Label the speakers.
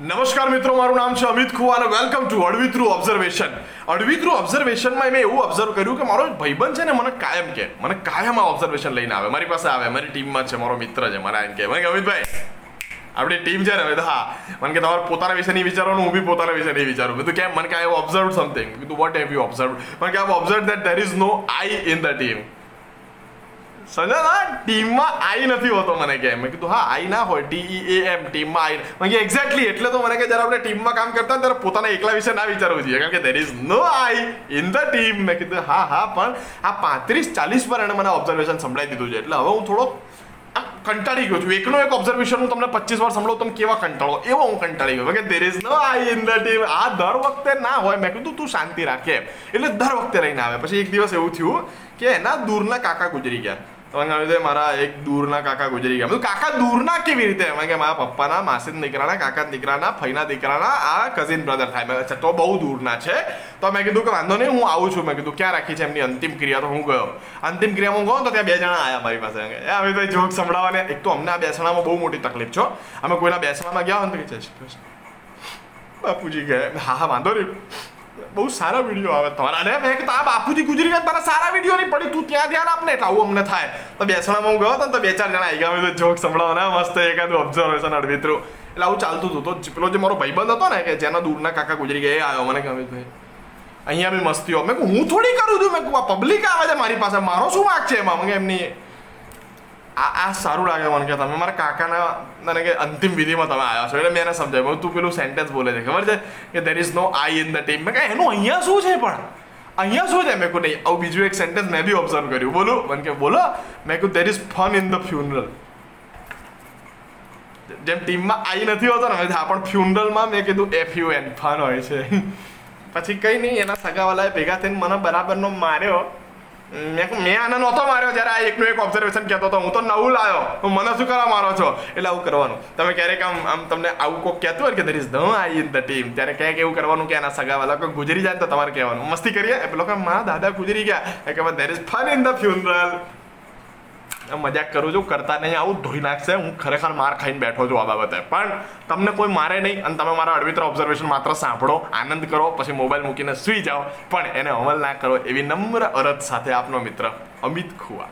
Speaker 1: નમસ્કાર મિત્રો, મારું નામ છે અમિત ખુવાનો વેલકમ ટુ અડવી થ્રુ ઓબ્ઝર્વેશન અડવી થ્રુ ઓબ્ઝર્વેશનમાં મેં એવું ઓબ્ઝર્વ કર્યું કે મારો ભાઈબંધ છે ને મને કાયમ કે મને કાયમ આ ઓબ્ઝર્વેશન લઈને આવે. મારી પાસે આવે, મારી ટીમમાં છે, મારો મિત્ર છે, મારા એમ કે મને અમિતભાઈ, આપણી ટીમ છે ને? મેં હા. મને કે, તમારે પોતાના વિશે નહીં વિચારવાનું, હું બી પોતાના વિશે નહીં વિચારું. બધું કેમ? મને કે આઈ ઓબ્ઝર્વ સમથિંગ કીધું વોટ હેવ યુ ઓબ્ઝર્વ મને કે I observe that there is no I in the team સમજ્યા ના ટીમમાં આઈ નથી હોતો મને કે. મેં કીધું, હા આઈ ના હોય ટી એ એમ ટીમમાં આઈ મેં કે એક્ઝેક્ટલી એટલે તો મને કે જ્યારે આપણે ટીમમાં કામ કરતા ત્યારે પોતાના એકલા વિશે ના વિચારવું જોઈએ, કારણ કે there is no I in the team મેં કીધું, હા હા, પણ આ પાંત્રીસ ચાલીસ પર એને મને ઓબ્ઝર્વેશન સંભળાઈ દીધું છે. એટલે હવે હું થોડો કંટાળી ગયો છું. એકનો એક ઓબ્ઝર્વેશન હું તમને પચીસ વાર સંભળાવું તમે કેવા કંટાળો? એવો હું કંટાળી ગયો. કે there is no I in the team આ દર વખતે ના હોય. મેં કીધું, તું શાંતિ રાખે. એટલે દર વખતે રહીને આવે. પછી એક દિવસ એવું થયું કે એના દૂરના કાકા ગુજરી ગયા. મને કહ્યું મારા એક દૂરના કાકા ગુજરી ગયા. મેં કાકા, દૂરના કેવી રીતે? એમ કે, મારા પપ્પાના માસીના દીકરાના કાકા દીકરાના, ફઈના દીકરાના, આ કઝિન બ્રધર થાય. મેં અચ્છા, તો બહુ દૂરના છે. તો મેં કીધું કે, વાંધો નહીં, હું આવું છું. મેં કીધું, ક્યાં રાખી છે એમની અંતિમ ક્રિયા? તો હું ગયો. અંતિમ ક્રિયામાં હું ગયો તો ત્યાં બે જણા આવ્યા મારી પાસે. એ, હવે તો જોક સંભળાવવાને. એક તો અમને આ બેસણામાં બહુ મોટી તકલીફ છો અમે કોઈના બેસણામાં ગયા હોય તો કે બાપુજી ગયા. હા હા, વાંધો નહીં. બહુ સારા વીડિયો આવે તમારા. અને મેં કીધું આ બાપુજી ગુજરી ગયા તારા સારા વીડિયો નહીં પડી તું ત્યાં ધ્યાન આપને, એટલે આવું અમને થાય. તો બેસણામાં હું ગયો હતો ને, તો બે ચાર જણા આવી ગયા મેં જોક સંભળાવવાના, મસ્ત એકાદું ઓબ્ઝર્વેશન અડવિતરું એટલે આવું ચાલતું હતું. તો પેલો જે મારો ભાઈબંધ હતો ને, કે જેના દૂરના કાકા ગુજરી ગયા, એ આવ્યો. મને ગમે ભાઈ, અહીંયા બી મસ્તીઓ. મેં હું થોડી કરું છું. મેં પબ્લિક આવે છે મારી પાસે. મારો શું વાંક છે? એમાં. મને એમની આ સારું લાગે મને કે તમે મારા કાકાના મને કે અંતિમ વિધિમાં તમે આવ્યા છો. એટલે મેં એને સમજાવ્યું. તું પેલું સેન્ટેન્સ બોલે છે. ખબર છે? કે there is no I in the team મેં કહે એનું અહીંયા શું છે પણ? અહીંયા શું છે? મેં કહું નહીં, આવું બીજું એક સેન્ટેન્સ મેં બી ઓબ્ઝર્વ કર્યું. બોલું? મને કે, બોલો. મેં કહું there is fun in the funeral જેમ ટીમમાં આઈ નથી હોતો ને હા, પણ ફ્યુનરલમાં મેં કીધું એફ યુ એન ફન હોય છે. પછી કંઈ નહીં, એના સગાવાલાએ ભેગા થઈને મને બરાબરનો માર્યો. મેં મેં આને નહોતો માર્યો જ્યારે આ એકનું એક ઓબ્ઝર્વેશન કહેતો હતો. હું તો નવું તો મને શું કરવા મારો છો. એટલે આવું કરવાનું. તમે ક્યારેક આમ આમ તમને આવું કોક કહેતું હોય કે there is the I in the team ત્યારે ક્યાંક એવું કરવાનું કે એના સગા વાલા કોઈ ગુજરી જાય તો તમારે કહેવાનું. મસ્તી કરીએ. એ પેલો કે, માં, દાદા ગુજરી ગયા. કે there is fun in the આ મજાક કરું છું, કરતા નહીં, આવું ધોઈ નાખશે, હું ખરેખર માર ખાઈને બેઠો છું આ બાબતે. પણ તમને કોઈ મારે નહીં અને તમે મારા અડવિત્ર ઓબ્ઝર્વેશન માત્ર સાંભળો, આનંદ કરો, પછી મોબાઈલ મૂકીને સૂઈ જાઓ. પણ એને અમલ ના કરો એવી નમ્ર અરજ સાથે આપનો મિત્ર અમિત ખુવા.